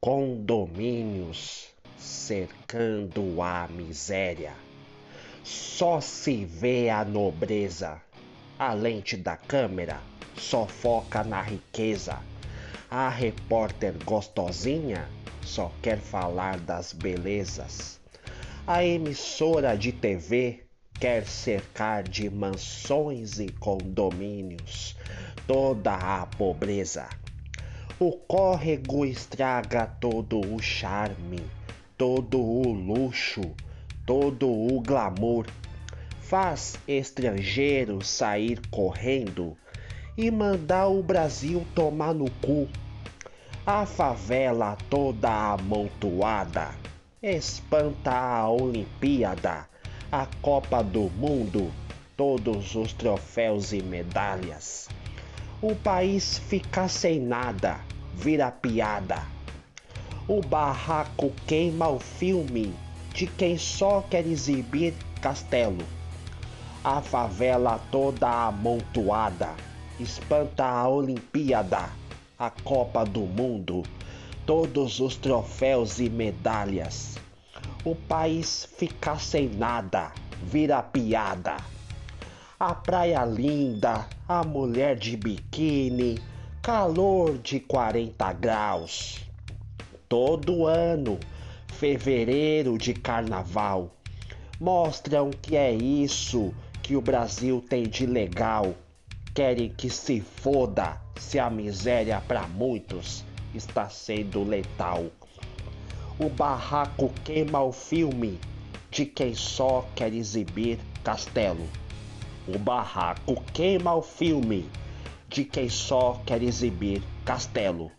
condomínios cercando a miséria. Só se vê a nobreza, a lente da câmera só foca na riqueza. A repórter gostosinha só quer falar das belezas. A emissora de TV quer cercar de mansões e condomínios toda a pobreza. O córrego estraga todo o charme, todo o luxo, todo o glamour. Faz estrangeiro sair correndo e mandar o Brasil tomar no cu. A favela toda amontoada espanta a Olimpíada, a Copa do Mundo, todos os troféus e medalhas o país fica sem nada, vira piada. O barraco queima o filme de quem só quer exibir castelo. A favela toda amontoada espanta a Olimpíada, a Copa do Mundo, todos os troféus e medalhas. O país fica sem nada, vira piada a praia linda, a mulher de biquíni, calor de 40 graus. Todo ano, fevereiro de carnaval, mostram que é isso que o Brasil tem de legal. Querem que se foda se a miséria para muitos está sendo letal. O barraco queima o filme de quem só quer exibir castelo. O barraco queima o filme de quem só quer exibir castelo.